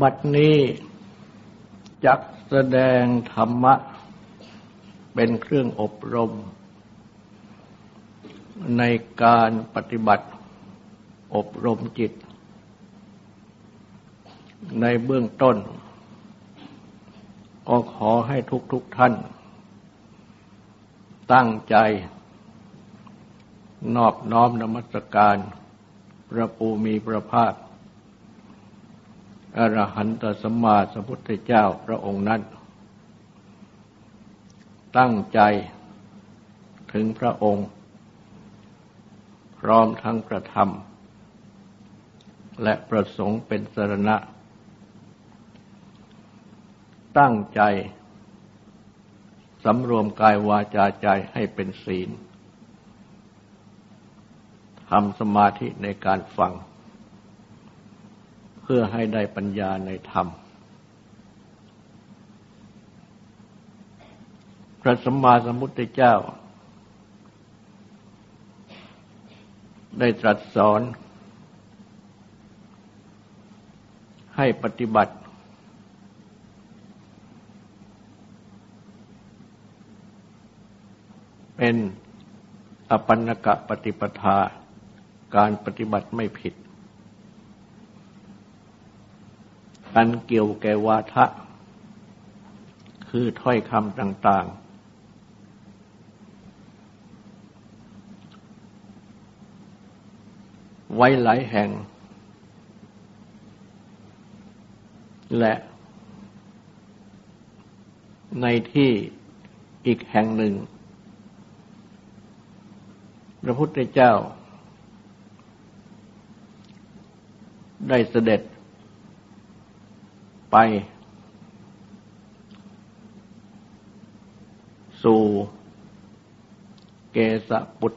บัดนี้จักแสดงธรรมะ เป็นเครื่องอบรม ในการปฏิบัติอบรมจิต ในเบื้องต้น ก็ขอให้ทุกทุกท่าน ตั้งใจ นอบน้อมนมัสการ พระปูมีพระภาค อรหันตสมมาสมพุทธเจ้าพระองค์นั้น ตั้งใจถึงพระองค์ พร้อมทั้งกระทำและประสงค์เป็นสรณะ ตั้งใจสำรวมกายวาจาใจให้เป็นศีลทำสมาธิในการฟัง พื่อให้ได้ปัญญาในธรรม พระสัมมาสัมพุทธเจ้า ได้ตรัสสอน ให้ปฏิบัติ เป็นอปันนกะปฏิปทาการปฏิบัติไม่ผิด อันเกี่ยวแก่วาทะ คือถ้อยคำต่าง ๆ ไว้หลายแห่ง และในที่อีกแห่งหนึ่ง พระพุทธเจ้า ได้เสด็จ ไป สู่เกสปุต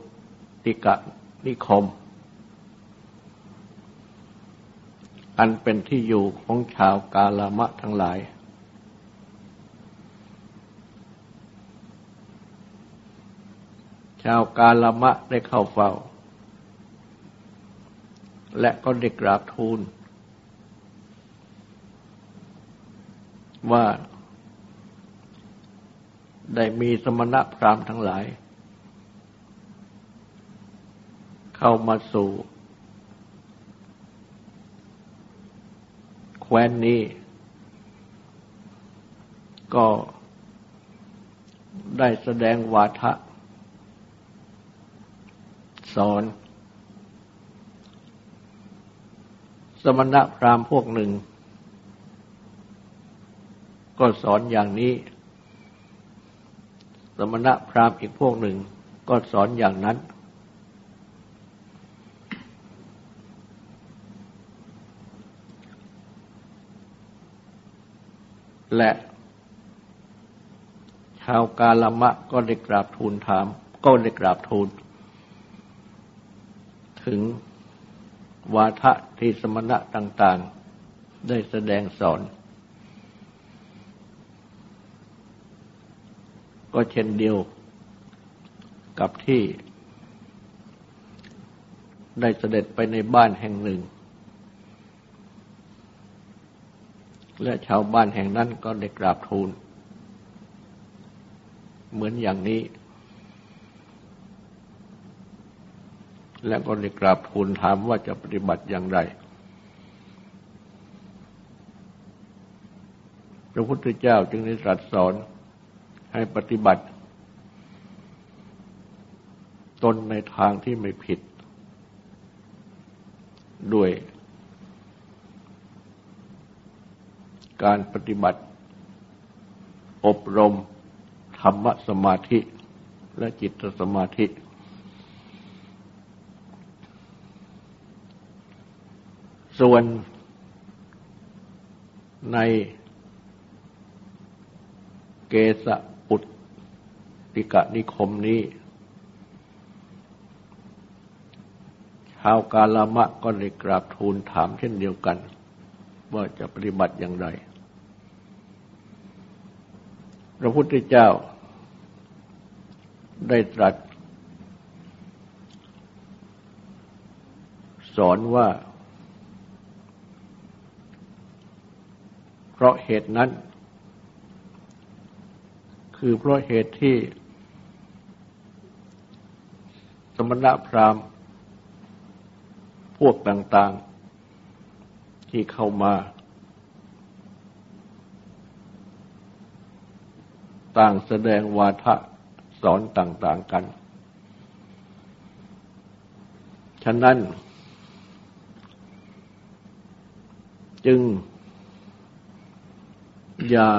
ติกะนิคม อันเป็นที่อยู่ของชาวกาลามะทั้งหลาย ชาวกาลามะได้เข้าเฝ้า และก็ได้กราบทูล ว่าได้มีสมณพราหมณ์ทั้งหลาย เข้ามาสู่ แคว้นนี้ ก็ได้แสดงวาทะ สอน สมณพราหมณ์พวกหนึ่ง ก็สอนอย่างนี้ สมณะพราหมณ์อีกพวกหนึ่งก็สอนอย่างนั้น และชาวกาลมะก็ได้กราบทูลถาม ก็ได้กราบทูล ถึงวาทะที่สมณะต่าง ๆ ได้แสดงสอน ก็เช่นเดียวกับที่ ได้เสด็จไปในบ้านแห่งหนึ่ง และชาวบ้านแห่งนั้นก็ได้กราบทูล เหมือนอย่างนี้ และก็ได้กราบทูลถามว่าจะปฏิบัติอย่างไรพระพุทธเจ้าจึงได้ตรัสสอน ให้ปฏิบัติ ตนในทางที่ไม่ผิด ด้วย การปฏิบัติ อบรม ธรรมสมาธิ และจิตสมาธิ ส่วนในเกส ติกะนิคมนี้ ชาวกาลามะก็เลยกราบทูลถามเช่นเดียวกัน ว่าจะปฏิบัติอย่างไร พระพุทธเจ้าได้ตรัส สอนว่า เพราะเหตุนั้น คือเพราะเหตุที่ ส มณพราหมณ์ พวกต่าง ๆ ที่เข้ามา ต่างแสดงวาทะสอนต่าง ๆ กัน ฉะนั้น จึง อย่า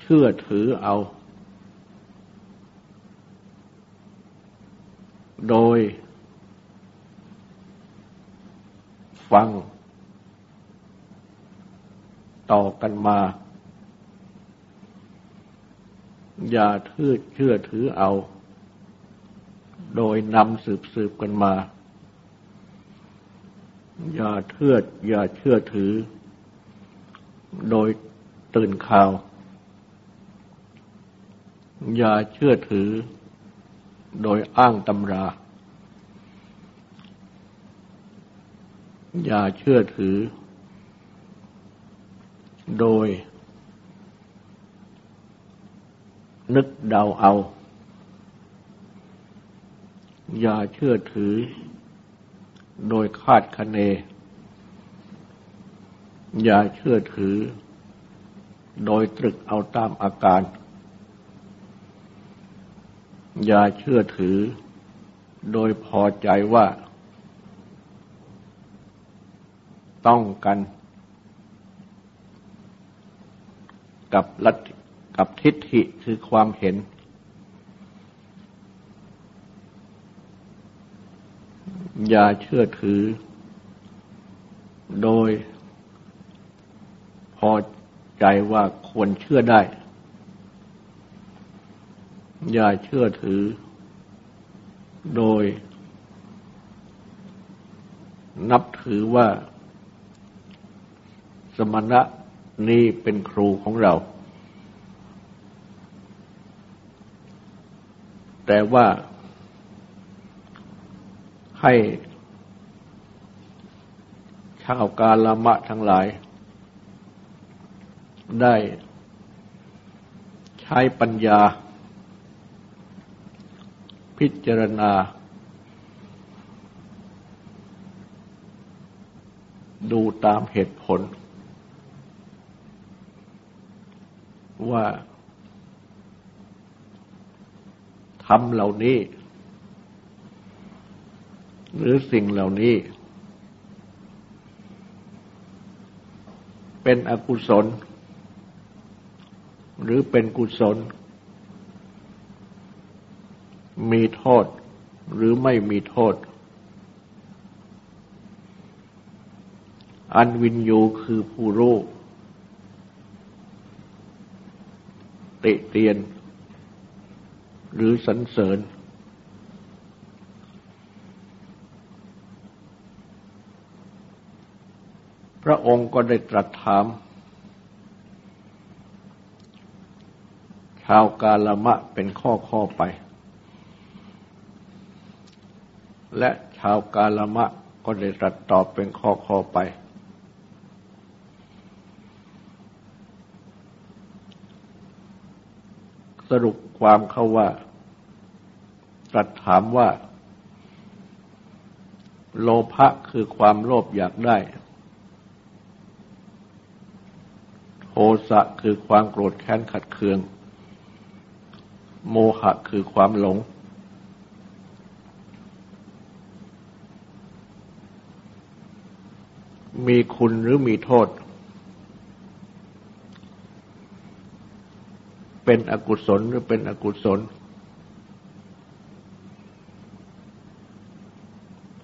เชื่อถือเอา โดย ฟัง ต่อกันมา อย่าทืดเชื่อถือเอา โดยนำสืบสืบกันมา อย่าเทือดอย่าเชื่อถือ โดยตื่นข่าว อย่าเชื่อถือ โดยอ้างตำรา อย่าเชื่อถือ โดย นึกเดาเอา อย่าเชื่อถือ โดยคาดคะเน อย่าเชื่อถือ โดยตรึกเอาตามอาการ อย่าเชื่อถือโดยพอใจว่า ต้องกัน กับลัทกับทิฏฐิคือความเห็น อย่าเชื่อถือ โดยพอใจว่าควรเชื่อได้ อย่าเชื่อถือ โดย นับถือว่า สมณะนี้เป็นครูของเรา แต่ว่าให้ชาวกาลมะทั้งหลาย ได้ใช้ปัญญา พิจารณา ดูตามเหตุผล ว่าทำเหล่านี้ หรือสิ่งเหล่านี้ เป็นอกุศล หรือเป็นกุศล มีโทษหรือไม่มีโทษ อันวินยูคือผู้รู้ติเตียน หรือสรรเสริญ พระองค์ก็ได้ตรัสถาม ชาวกาลมะเป็นข้อข้อไป และชาวกาลมะก็ได้ตรัสตอบเป็นข้อข้อไป สรุปความเขาว่า ตรัสถามว่า โลภะคือความโลภอยากได้ โทสะคือความโกรธแค้นขัดเคือง โมหะคือความหลง มีคุณหรือมีโทษ เป็นอกุศลหรือเป็นอกุศล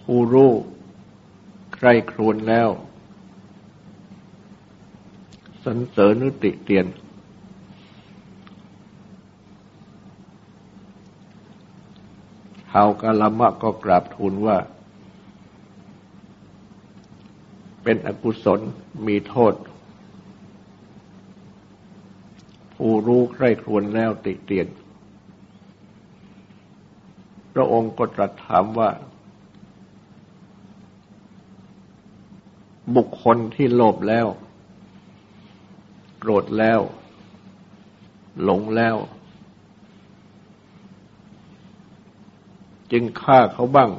ผู้รู้ใครครวนแล้วสันเสริญนุติเตียนชาวกาลมะก็กราบทูลว่า เป็นอกุศลมีโทษ ผู้รู้ใคร่ครวญแล้วติเตียน พระองค์ก็ตรัสถามว่า บุคคลที่โลภแล้ว โกรธแล้ว หลงแล้ว จึงฆ่าเขาบ้าง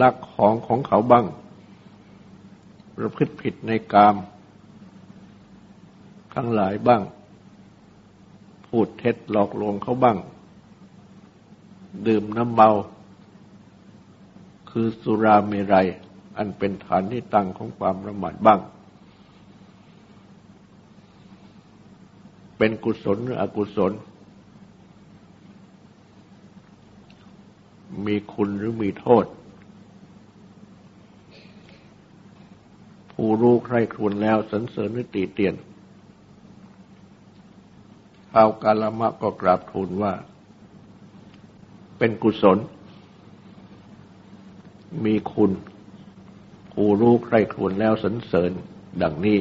ลักของของเขาบ้าง ประพฤติผิดในกาม ทั้งหลายบ้าง พูดเท็จหลอกลวงเขาบ้าง ดื่มน้ำเมา คือสุราเมรัย อันเป็นฐานที่ตั้งของความประมาทบ้าง เป็นกุศลหรืออกุศล มีคุณหรือมีโทษ ผู้ รู้ใครครวญแล้วสรรเสริญนิติเตียนเอากาลมะก็กราบทูลว่า เป็นกุศล มีคุณผู้รู้ใครครวญแล้วสรรเสริญดังนี้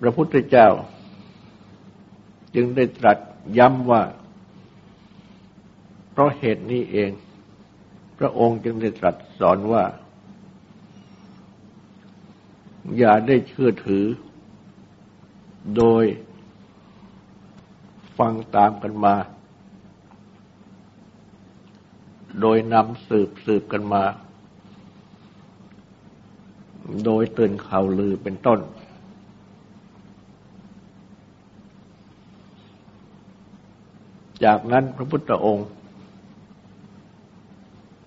พระพุทธเจ้า จึงได้ตรัสย้ำว่า เพราะเหตุนี้เอง พระองค์จึงได้ตรัสสอนว่า อย่าได้เชื่อถือ โดยฟังตามกันมา โดยนำสืบสืบกันมา โดยตื่นข่าวลือเป็นต้น จากนั้นพระพุทธองค์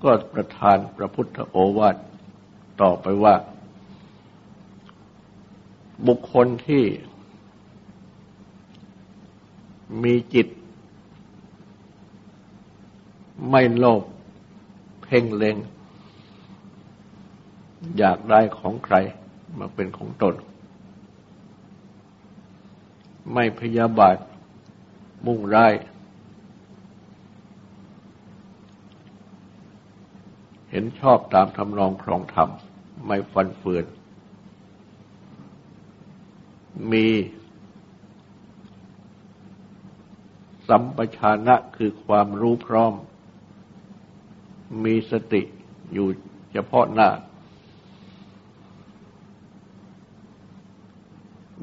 ก็ประทานพระพุทธโอวาทต่อไปว่า บุคคลที่มีจิต ไม่โลภเพ่งเล็ง อยากได้ของใครมาเป็นของตน ไม่พยาบาทมุ่งร้าย เห็นชอบตามทำนองครองธรรม ไม่ฟันเฟือน มีสัมปชานะคือความรู้พร้อม มีสติอยู่เฉพาะหน้า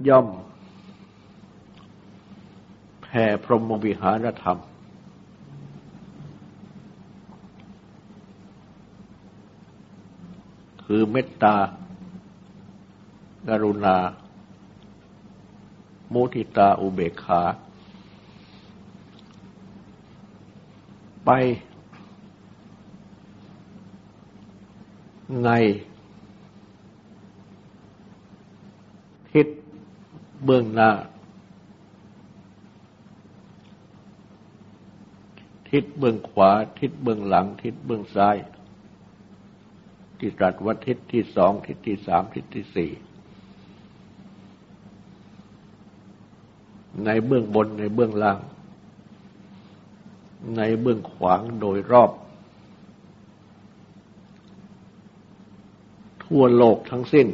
ย่อมแผ่พรหมวิหารธรรม คือเมตตากรุณา มุทิตาอุเบกขา ไปในทิศเบื้องหน้า ทิศเบื้องขวา ทิศเบื้องหลัง ทิศเบื้องซ้าย ที่ตรัสว่าทิศที่สอง ทิศที่สามทิศที่สี่ ในเบื้องบนในเบื้องล่าง ในเบื้องขวางโดยรอบ ทั่วโลกทั้งสิ้น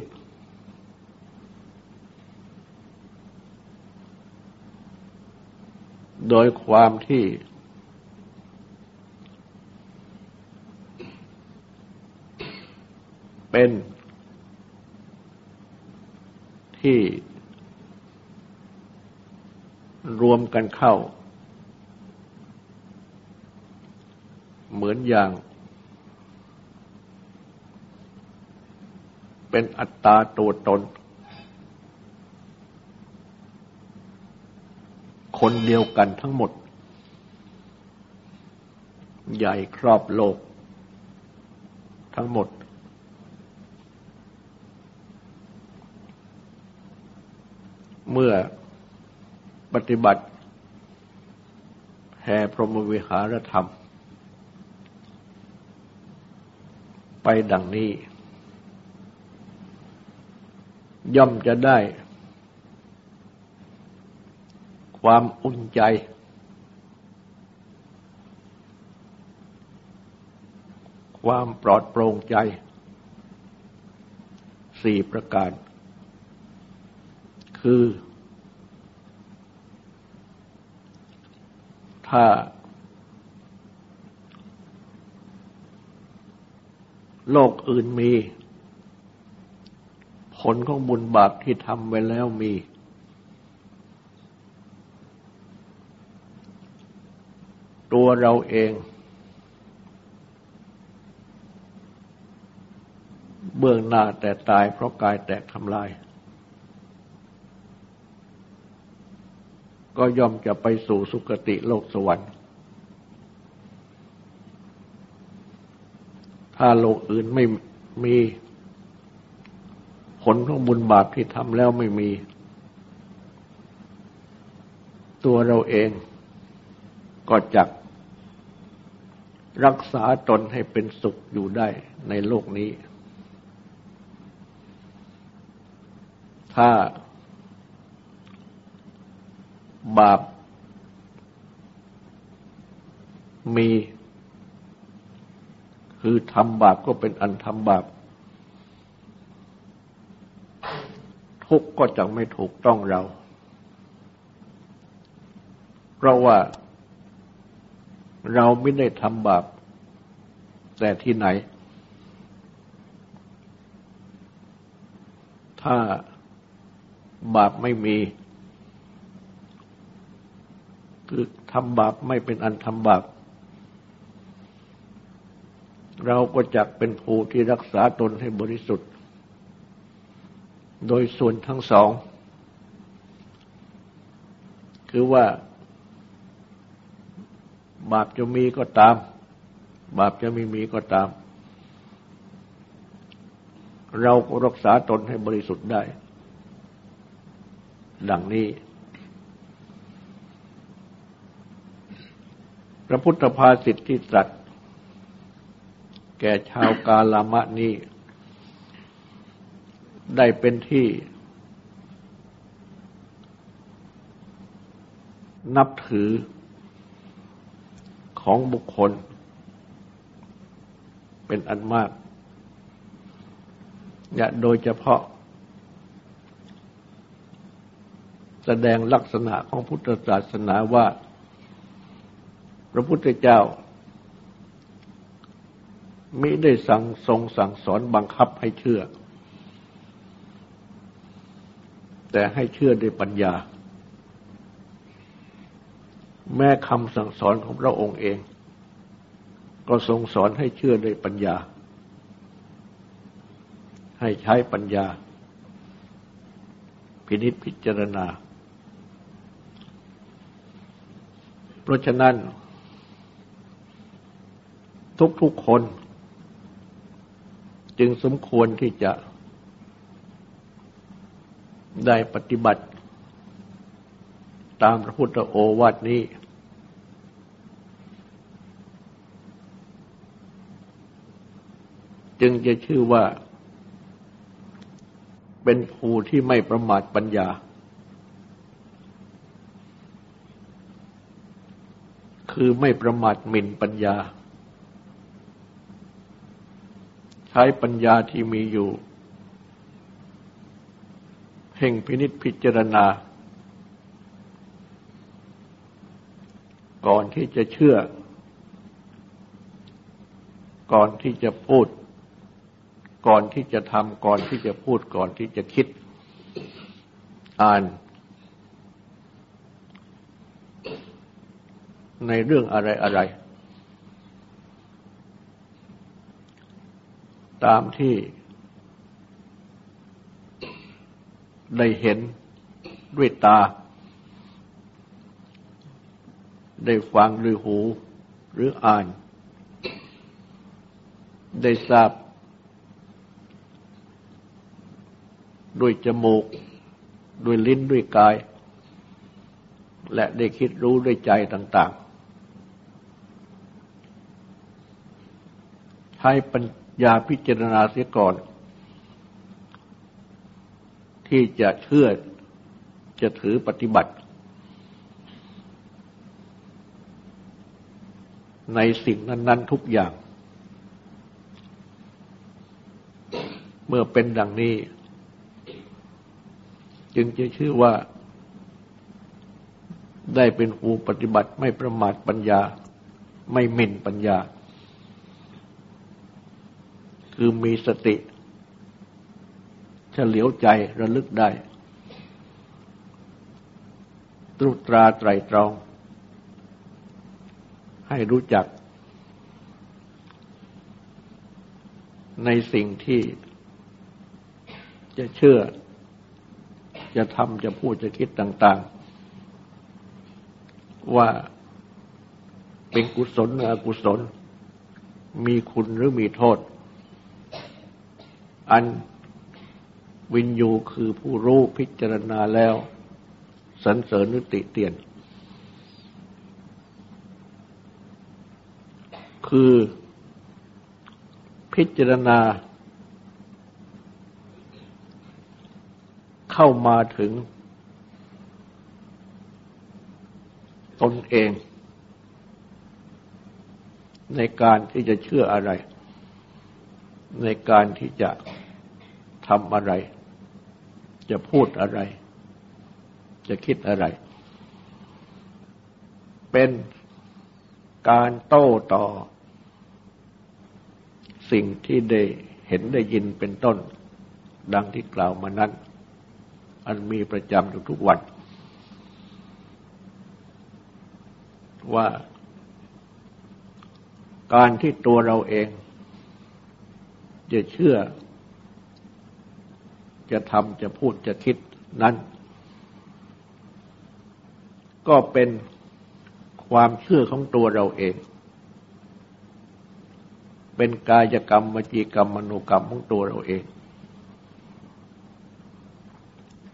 โดยความที่ เป็นที่ รวมกันเข้า เหมือนอย่าง เป็นอัตตาตัวตน คนเดียวกันทั้งหมด ใหญ่ครอบโลก ทั้งหมดเมื่อ ปฏิบัติแห่พรหมวิหารธรรม ไปดังนี้ ย่อมจะได้ ความอุ่นใจ ความปลอดโปร่งใจ สี่ประการ คือ ถ้า โลกอื่นมี ผลของบุญบาปที่ทำไว้แล้วมี ตัวเราเอง เบื้องหน้าแต่ตายเพราะกายแตกทำลาย ก็ย่อมจะไปสู่สุคติโลกสวรรค์ ถ้าโลกอื่นไม่มีผลของบุญบาปที่ทำแล้วไม่มี ตัวเราเองก็จักรักษาตนให้เป็นสุขอยู่ได้ในโลกนี้ ถ้า บาป มี คือทำบาปก็เป็นอันทำบาป ทุกข์ก็จะไม่ถูกต้องเรา เพราะว่าเราไม่ได้ทำบาป แต่ที่ไหน ถ้าบาปไม่มี คือทำบาปไม่เป็นอันทำบาป เราก็จะเป็นผู้ที่รักษาตนให้บริสุทธิ์ โดยส่วนทั้งสอง คือว่า บาปจะมีก็ตาม บาปจะไม่มีก็ตาม เราก็รักษาตนให้บริสุทธิ์ได้ ดังนี้ ระพุทธภาษิตที่ตรัส แก่ชาวกาลามะนี้ ได้เป็นที่ นับถือของบุคคล เป็นอันมากอย่าโดยเฉพาะ แสดงลักษณะของพุทธศาสนาว่า พระพุทธเจ้ามิได้สั่งทรงสั่งสอนบังคับให้เชื่อ แต่ให้เชื่อด้วยปัญญา แม้คำสั่งสอนของพระองค์เอง ก็ทรงสอนให้เชื่อด้วยปัญญา ให้ใช้ปัญญา พินิจพิจารณา เพราะฉะนั้น ทุกๆคน จึงสมควรที่จะได้ปฏิบัติ ตามพระพุทธโอวาทนี้ จึงจะชื่อว่า เป็นผู้ที่ไม่ประมาทปัญญา คือไม่ประมาทหมิ่นปัญญา ใช้ปัญญาที่มีอยู่เพ่งพินิษพิจารณา ก่อนที่จะเชื่อ ก่อนที่จะพูด ก่อนที่จะทำก่อนที่จะพูดก่อนที่จะคิด อ่าน ในเรื่องอะไรอะไร ตามที่ได้เห็นด้วยตา ได้ฟังด้วยหูหรืออ่าน ได้ทราบ ด้วยจมูก ด้วยลิ้นด้วยกาย และได้คิดรู้ด้วยใจต่าง ๆใช้ปัญ ญาพิจารณาเสียก่อน ที่จะเชื่อจะถือปฏิบัติ ในสิ่งนั้น ๆ ทุกอย่าง เมื่อเป็นดังนี้ จึงจะชื่อว่าได้เป็นผู้ปฏิบัติไม่ประมาทปัญญา ไม่หมิ่นปัญญา คือมีสติเฉลียวใจระลึกได้ ตรุตราไตรตรอง ให้รู้จัก ในสิ่งที่จะเชื่อ จะทำจะพูดจะคิดต่าง ๆ ว่าเป็นกุศลหรืออกุศล มีคุณหรือมีโทษ อันวินยูคือผู้รู้พิจารณาแล้วสันเสริญนุติเตียน คือพิจารณา เข้ามาถึง ตนเอง ในการที่จะเชื่ออะไร ในการที่จะ ทำอะไร จะพูดอะไร จะคิดอะไร เป็นการโต้ต่อสิ่งที่ได้เห็นได้ยินเป็นต้น ดังที่กล่าวมานั้น อันมีประจำอยู่ทุกวัน ว่าการที่ตัวเราเอง จะเชื่อ จะทำจะพูดจะคิดนั้น ก็เป็นความเชื่อของตัวเราเอง เป็นกายกรรมวจีกรรมมโนกรรมของตัวเราเอง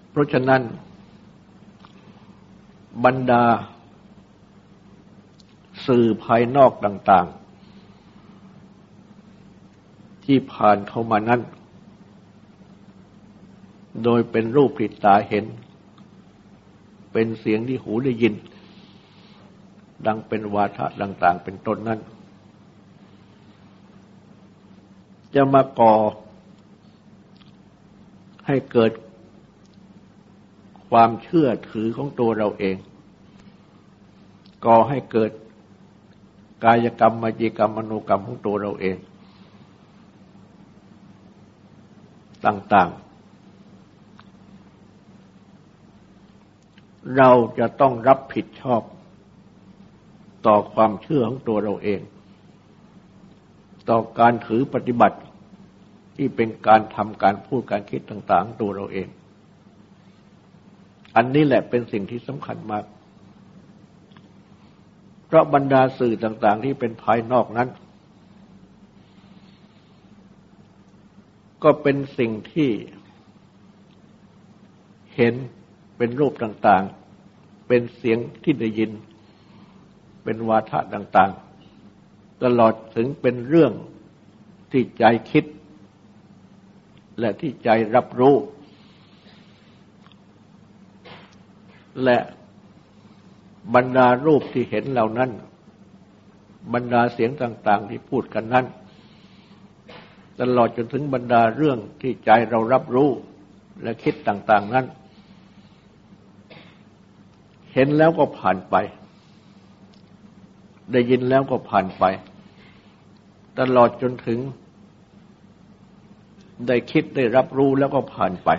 เพราะฉะนั้น บรรดา สื่อภายนอกต่าง ๆ ที่ผ่านเข้ามานั้น โดยเป็นรูปผิดตาเห็น เป็นเสียงที่หูได้ยิน ดังเป็นวาทะต่าง ๆ เป็นต้นนั้น จะมาก่อให้เกิดความเชื่อถือของตัวเราเอง ก่อให้เกิดกายกรรมมจีกรรมมโนกรรมของตัวเราเอง ต่าง ๆ เราจะต้องรับผิดชอบต่อความเชื่อของตัวเราเอง ต่อการถือปฏิบัติที่เป็นการทำการพูดการคิดต่างๆตัวเราเอง อันนี้แหละเป็นสิ่งที่สำคัญมาก เพราะบรรดาสื่อต่างๆที่เป็นภายนอกนั้น ก็เป็นสิ่งที่เห็น เป็นรูปต่างๆ เป็นเสียงที่ได้ยิน เป็นวาทะต่างๆ ตลอดถึงเป็นเรื่องที่ใจคิด และที่ใจรับรู้ และบรรดารูปที่เห็นเหล่านั้น บรรดาเสียงต่าง ๆ ที่พูดกันนั้น ตลอดจนถึงบรรดาเรื่องที่ใจเรารับรู้และคิดต่าง ๆ นั้น เห็นแล้วก็ผ่านไป ได้ยินแล้วก็ผ่านไป ตลอดจนถึง ได้คิดได้รับรู้แล้วก็ผ่านไป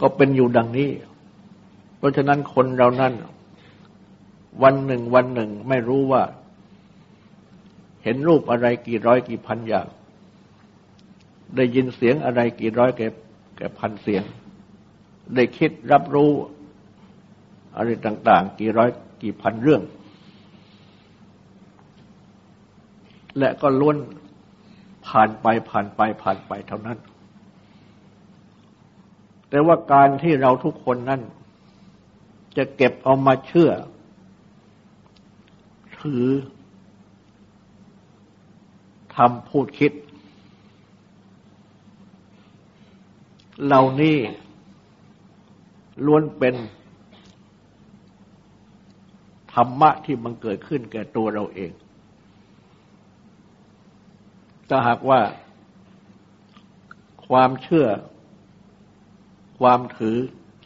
ก็เป็นอยู่ดังนี้ เพราะฉะนั้นคนเรานั้น วันหนึ่งวันหนึ่งไม่รู้ว่า เห็นรูปอะไรกี่ร้อยกี่พันอย่าง ได้ยินเสียงอะไรกี่ร้อยแก่แก่พันเสียง ได้คิดรับรู้อะไรต่าง ๆ กี่ร้อยกี่พันเรื่อง และก็ล้วนผ่านไปผ่านไปผ่านไปเท่านั้น แต่ว่าการที่เราทุกคนนั้น จะเก็บเอามาเชื่อ ถือทำพูดคิด เหล่านี้ ล้วนเป็นธรรมะที่มันเกิดขึ้นแก่ตัวเราเอง ถ้าหากว่าความเชื่อ ความถือ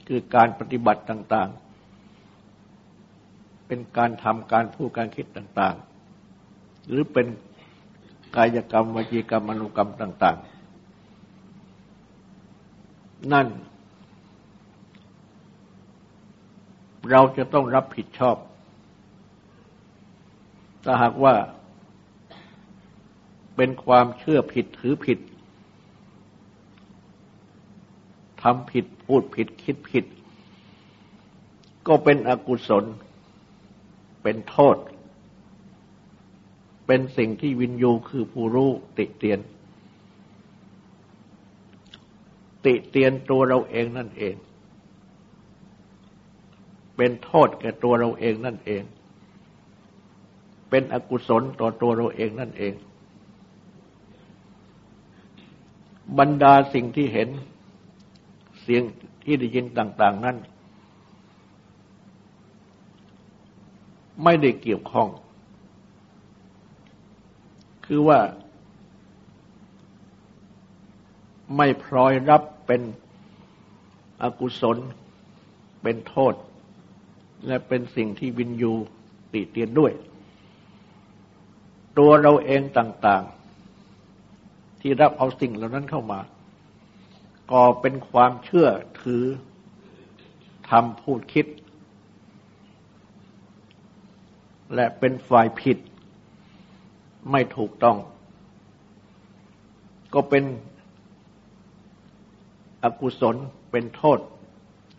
คือการปฏิบัติต่าง ๆ เป็นการทำการพูดการคิดต่าง ๆ หรือเป็นกายกรรมวจีกรรมมนุกรรมต่าง ๆ นั่น เราจะต้องรับผิดชอบ ถ้าหากว่า เป็นความเชื่อผิดถือผิดทำผิดพูดผิดคิดผิด ก็เป็นอกุศล เป็นโทษ เป็นสิ่งที่วินยูคือผู้รู้ติเตียน ติเตียนตัวเราเองนั่นเอง เป็นโทษแก่ตัวเราเองนั่นเอง เป็นอกุศลต่อตัวเราเองนั่นเอง บรรดาสิ่งที่เห็นเสียงที่ได้ยินต่าง ๆ นั้นไม่ได้เกี่ยวข้อง คือว่า ไม่พลอยรับเป็นอกุศล เป็นโทษ และเป็นสิ่งที่วินยูติเตียนด้วย ตัวเราเองต่าง ๆ ที่รับเอาสิ่งเหล่านั้นเข้ามาก่อเป็นความเชื่อถือทำพูดคิด และเป็นฝ่ายผิดไม่ถูกต้อง ก็เป็นอกุศลเป็นโทษ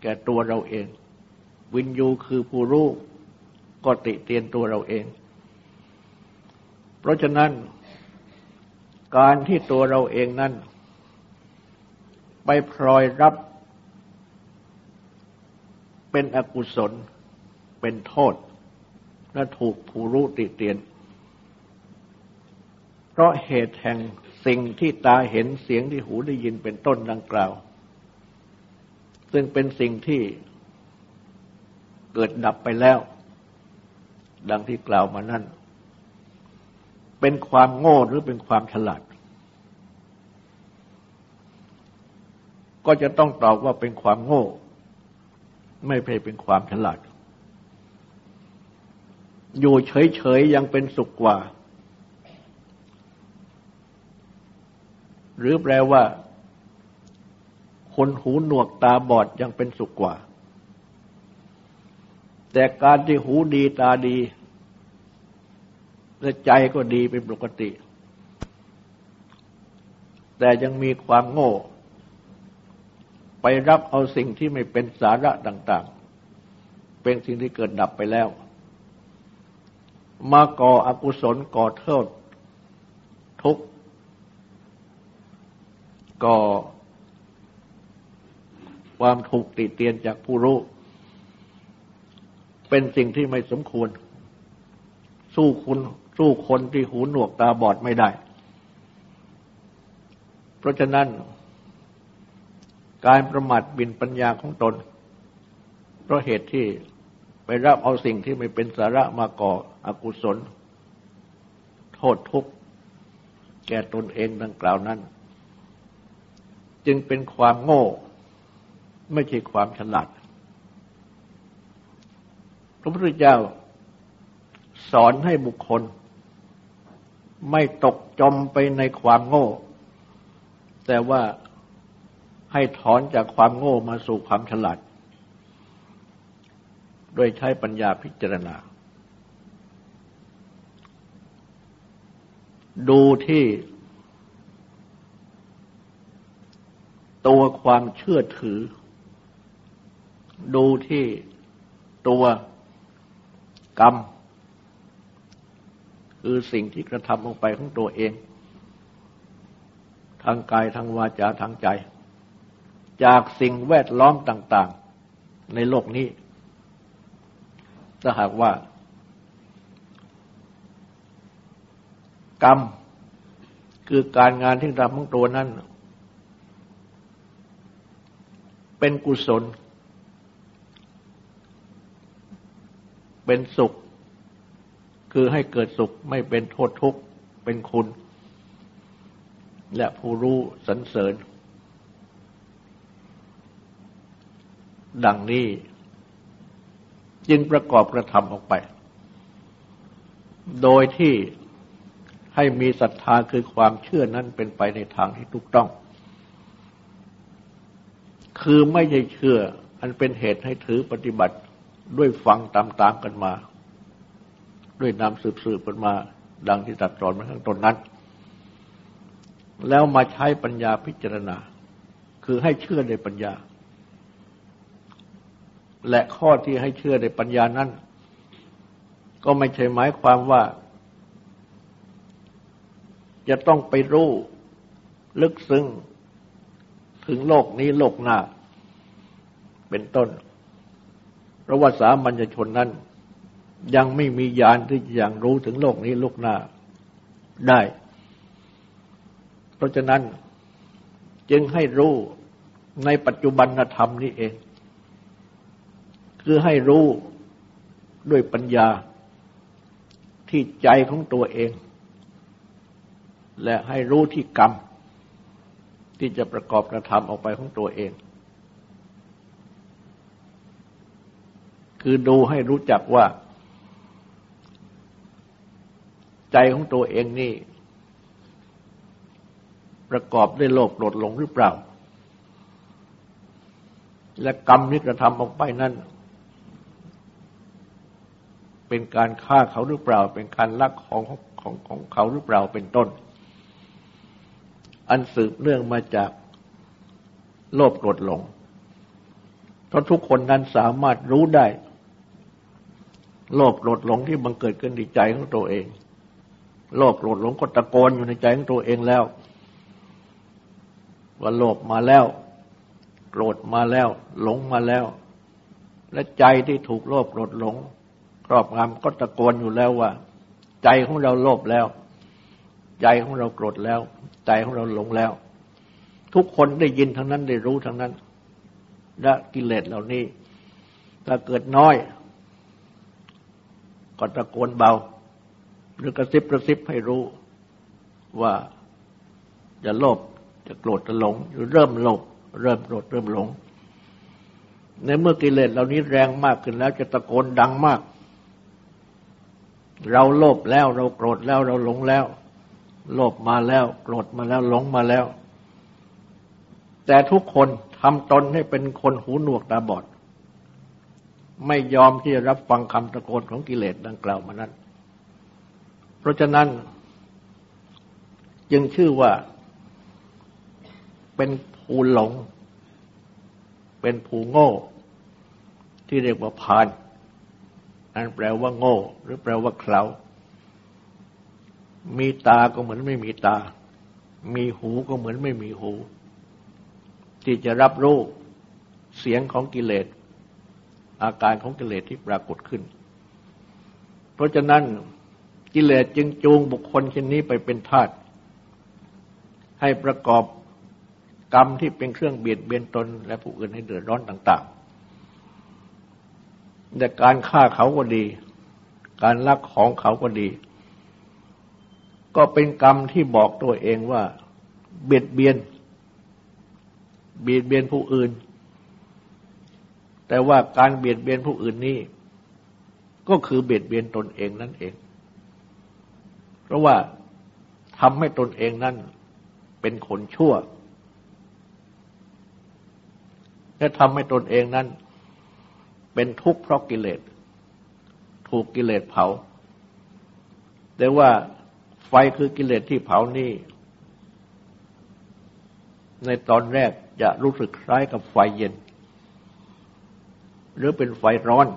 แก่ตัวเราเอง วินยูคือผู้รู้ก็ติเตียนตัวเราเอง เพราะฉะนั้น การที่ตัวเราเองนั้น ไปพลอยรับ เป็นอกุศล เป็นโทษ และถูกผู้รู้ติเตียน เพราะเหตุแห่งสิ่งที่ตาเห็นเสียงที่หูได้ยินเป็นต้นดังกล่าว ซึ่งเป็นสิ่งที่ เกิดดับไปแล้ว ดังที่กล่าวมานั้นเป็นความโง่หรือเป็นความฉลาด ก็จะต้องตอบว่าเป็นความโง่ ไม่ใช่เป็นความฉลาด อยู่เฉยๆยังเป็นสุขกว่า หรือแปลว่าคนหูหนวกตาบอดยังเป็นสุขกว่า แต่การที่หูดีตาดี และใจก็ดีเป็นปกติ แต่ยังมีความโง่ ไปรับเอาสิ่งที่ไม่เป็นสาระต่าง ๆ เป็นสิ่งที่เกิดดับไปแล้ว มาก่ออกุศลก่อโทษทุกก่อความถูกติเตียนจากผู้รู้ เป็นสิ่งที่ไม่สมควร สู้คุณสู้คนที่หูหนวกตาบอดไม่ได้ เพราะฉะนั้น การประมาทบินปัญญาของตน เพราะเหตุที่ไปรับเอาสิ่งที่ไม่เป็นสาระมาก่ออกุศล โทษทุกข์แก่ตนเองดังกล่าวนั้น จึงเป็นความโง่ ไม่ใช่ความฉลาด พระพุทธเจ้า สอนให้บุคคล ไม่ตกจมไปในความโง่ แต่ว่าให้ถอนจากความโง่มาสู่ความฉลาด โดยใช้ปัญญาพิจารณา ดูที่ตัวความเชื่อถือ ดูที่ตัว กรรม คือสิ่งที่กระทำลงไปของตัวเอง ทางกายทางวาจาทางใจ จากสิ่งแวดล้อมต่าง ๆ ในโลกนี้ ถ้าหากว่า กรรม คือการงานที่ทำของตัวนั้น เป็นกุศล เป็นสุข คือให้เกิดสุขไม่เป็นโทษทุกข์เป็นคุณ และผู้รู้สรรเสริญ ดังนี้จึงประกอบกระทำออกไป โดยที่ให้มีศรัทธาคือความเชื่อนั้นเป็นไปในทางที่ถูกต้อง คือไม่ใช่เชื่ออันเป็นเหตุให้ถือปฏิบัติ ด้วยฟังตามๆกันมา ด้วยนำสืบๆกันมา ดังที่ตัดสอนมาข้างต้นนั้น แล้วมาใช้ปัญญาพิจารณา คือให้เชื่อในปัญญา และข้อที่ให้เชื่อในปัญญานั้น ก็ไม่ใช่หมายความว่า จะต้องไปรู้ลึกซึ้งถึงโลกนี้โลกหน้า เป็นต้น ราะว่าสามัญชนนั้น ยังไม่มีญาณที่จะยังรู้ถึงโลกนี้โลกหน้าได้ เพราะฉะนั้นจึงให้รู้ในปัจจุบันธรรมนี้เอง คือให้รู้ด้วยปัญญาที่ใจของตัวเอง และให้รู้ที่กรรม ที่จะประกอบกระทำออกไปของตัวเอง คือดูให้รู้จักว่า ใจของตัวเองนี่ ประกอบด้วยโลภโกรธหลงหรือเปล่า และกรรมที่กระทำออกไปนั้นเป็นการฆ่าเขาหรือเปล่า เป็นการลักของของของเขาหรือเปล่าเป็นต้น อันสืบเนื่องมาจากโลภโกรธหลงเพราะทุกคนนั้นสามารถรู้ได้ โลภโกรธหลงที่บังเกิดขึ้นในใจของตัวเอง โลภโกรธหลงก็ตะโกนอยู่ในใจของตัวเองแล้ว ว่าโลภมาแล้ว โกรธมาแล้ว หลงมาแล้ว และใจที่ถูกโลภโกรธหลง ครอบงำก็ตะโกนอยู่แล้วว่า ใจของเราโลภแล้ว ใจของเราโกรธแล้ว ใจของเราหลงแล้ว ทุกคนได้ยินทั้งนั้นได้รู้ทั้งนั้น และกิเลสเหล่านี้ถ้าเกิดน้อย ก็ตะโกนเบา หรือกระซิบกระซิบให้รู้ว่าจะโลภจะโกรธจะหลงหรือเริ่มโลภเริ่มโกรธเริ่มหลง ในเมื่อกิเลสเหล่านี้แรงมากขึ้นแล้วจะตะโกนดังมาก เราโลภแล้วเราโกรธแล้วเราหลงแล้ว โลภมาแล้ว โกรธมาแล้วหลงมาแล้ว แต่ทุกคนทำตนให้เป็นคนหูหนวกตาบอด ไม่ยอมที่จะรับฟังคำตะโกนของกิเลสดังกล่าวมานั้น เพราะฉะนั้น จึงชื่อว่าเป็นภูหลง เป็นภูโง่ ที่เรียกว่าพานอันแปลว่าโง่ หรือแปลว่าเคลามีตาก็เหมือนไม่มีตา มีหูก็เหมือนไม่มีหู ที่จะรับรู้เสียงของกิเลส อาการของกิเลสที่ปรากฏขึ้น เพราะฉะนั้นกิเลสจึงจูงบุคคลเช่นนี้ไปเป็นทาสให้ประกอบกรรมที่เป็นเครื่องเบียดเบียนตน และผู้อื่นให้เดือดร้อนต่างๆ แต่การฆ่าเขาก็ดี การลักของเขาก็ดี ก็เป็นกรรมที่บอกตัวเองว่า เบียดเบียน เบียดเบียนผู้อื่น แต่ว่าการเบียดเบียนผู้อื่นนี้ ก็คือเบียดเบียนตนเองนั่นเอง เพราะว่าทำให้ตนเองนั้นเป็นคนชั่ว และทำให้ตนเองนั้น เป็นทุกข์เพราะกิเลส ถูกกิเลสเผา แต่ว่าไฟคือกิเลสที่เผานี่ ในตอนแรกจะรู้สึกคล้ายกับไฟเย็น หรือเป็นไฟร้อน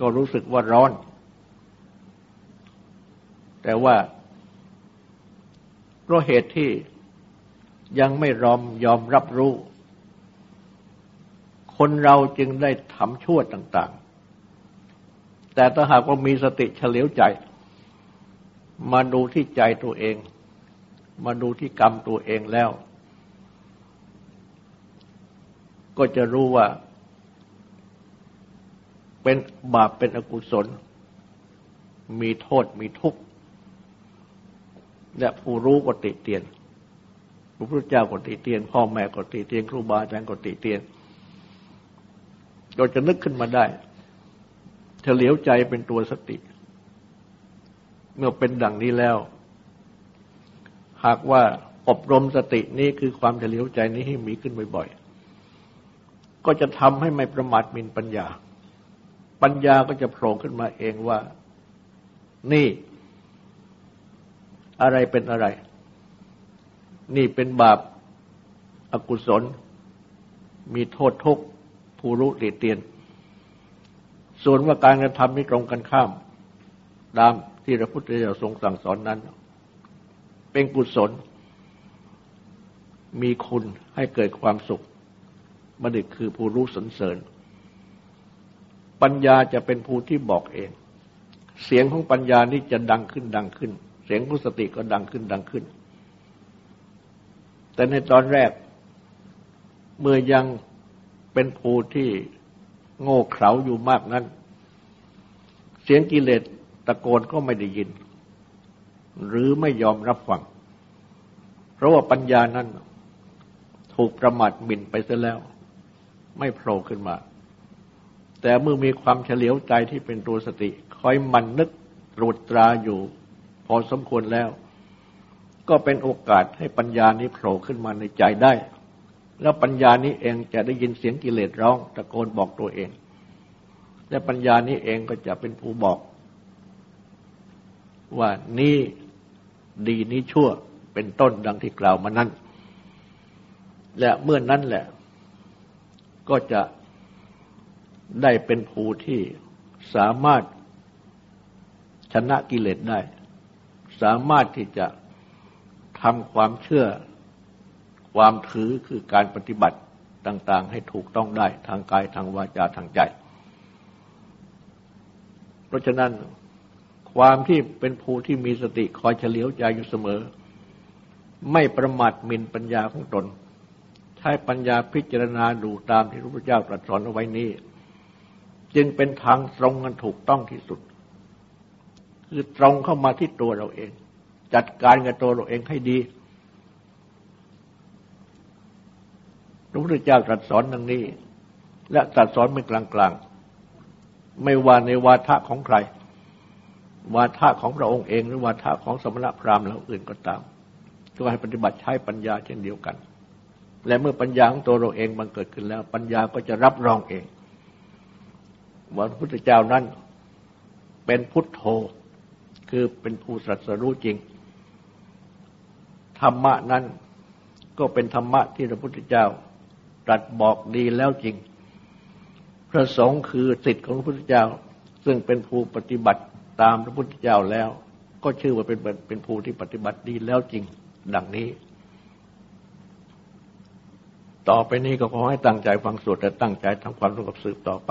ก็รู้สึกว่าร้อน แต่ว่าเพราะเหตุที่ยังไม่รอมยอมรับรู้ คนเราจึงได้ทำชั่วต่าง ๆ แต่ถ้าหากว่ามีสติเฉลียวใจ มาดูที่ใจตัวเอง มาดูที่กรรมตัวเองแล้ว ก็จะรู้ว่า เป็นบาปเป็นอกุศล มีโทษมีทุกข์ และผู้รู้ก็ติเตียนพระพุทธเจ้าก็ติเตียน พ่อแม่ก็ติเตียน ครูบาอาจารย์ก็ติเตียนเราจะนึกขึ้นมาได้เฉลียวใจเป็นตัวสติ เมื่อเป็นดังนี้แล้ว หากว่าอบรมสตินี้คือความเฉลียวใจนี้ให้มีขึ้นบ่อยๆ ก็จะทำให้ไม่ประมาทมินปัญญา ปัญญาก็จะโผล่ขึ้นมาเองว่า นี่ อะไรเป็นอะไร นี่เป็นบาปอากุศล มีโทษทุกผู้รู้ติเตียน ส่วนว่าการกระทำนี้ตรงกันข้ามตามที่พระพุทธเจ้าทรงสั่งสอนนั้น เป็นกุศล มีคุณให้เกิดความสุขบัณฑิตคือผู้รู้สนเสริญ ปัญญาจะเป็นผู้ที่บอกเอง เสียงของปัญญานี้จะดังขึ้นดังขึ้น เสียงของสติก็ดังขึ้นดังขึ้น แต่ในตอนแรก เมื่อยังเป็นผู้ที่โง่เขลาอยู่มากนั้น เสียงกิเลสตะโกนก็ไม่ได้ยิน หรือไม่ยอมรับฟัง เพราะว่าปัญญานั้น ถูกประมาทมิ่นไปเสียแล้ว ไม่โผล่ขึ้นมา แต่เมื่อมีความเฉลียวใจที่เป็นตัวสติคอยมันนึกตรวจตราอยู่ พอสมควรแล้ว ก็เป็นโอกาสให้ปัญญานี้โผล่ขึ้นมาในใจได้ แล้วปัญญานี้เองจะได้ยินเสียงกิเลสร้องตะโกนบอกตัวเอง และปัญญานี้เองก็จะเป็นผู้บอก ว่านี่ดีนี้ชั่วเป็นต้นดังที่กล่าวมานั้นและเมื่อนนั้นแหละ ก็จะ ได้เป็นภูที่สามารถชนะกิเลสได้ สามารถที่จะทำความเชื่อ ความถือคือการปฏิบัติต่าง ๆ ให้ถูกต้องได้ทางกายทางวาจาทางใจ เพราะฉะนั้นความที่เป็นผู้ที่มีสติคอยเฉลียวใจอยู่เสมอ ไม่ประมาทมินปัญญาของตน ใช้ปัญญาพิจารณาดูตามที่พระพุทธเจ้าตรัสสอนเอาไว้นี้ จึงเป็นทางตรงกันถูกต้องที่สุด คือตรงเข้ามาที่ตัวเราเอง จัดการกับตัวเราเองให้ดีพระพุทธเจ้าตรัสสอนดังนี้ และตรัสสอนไม่กลางๆ ไม่ว่าในวาทะของใคร วาทะของพระองค์เอง หรือวาทะของสมณพราหมณ์แล้วอื่นก็ตามก็ให้ปฏิบัติใช้ปัญญาเช่นเดียวกัน และเมื่อปัญญาของตัวเราเองมันเกิดขึ้นแล้ว ปัญญาก็จะรับรองเอง ว่าพระพุทธเจ้านั้น เป็นพุทโธ คือเป็นผู้สัสรู้จริง ธรรมะนั้นก็เป็นธรรมะที่พระพุทธเจ้าตรัสบอกดีแล้วจริง พระสงฆ์คือสิทธิ์ของพระพุทธเจ้า ซึ่งเป็นผู้ปฏิบัติตามพระพุทธเจ้าแล้ว ก็ชื่อว่าเป็นเป็นผู้ที่ปฏิบัติดีแล้วจริง ดังนี้ ต่อไปนี้ก็ขอให้ตั้งใจฟังสวดและตั้งใจทำความสงบสืบต่อไป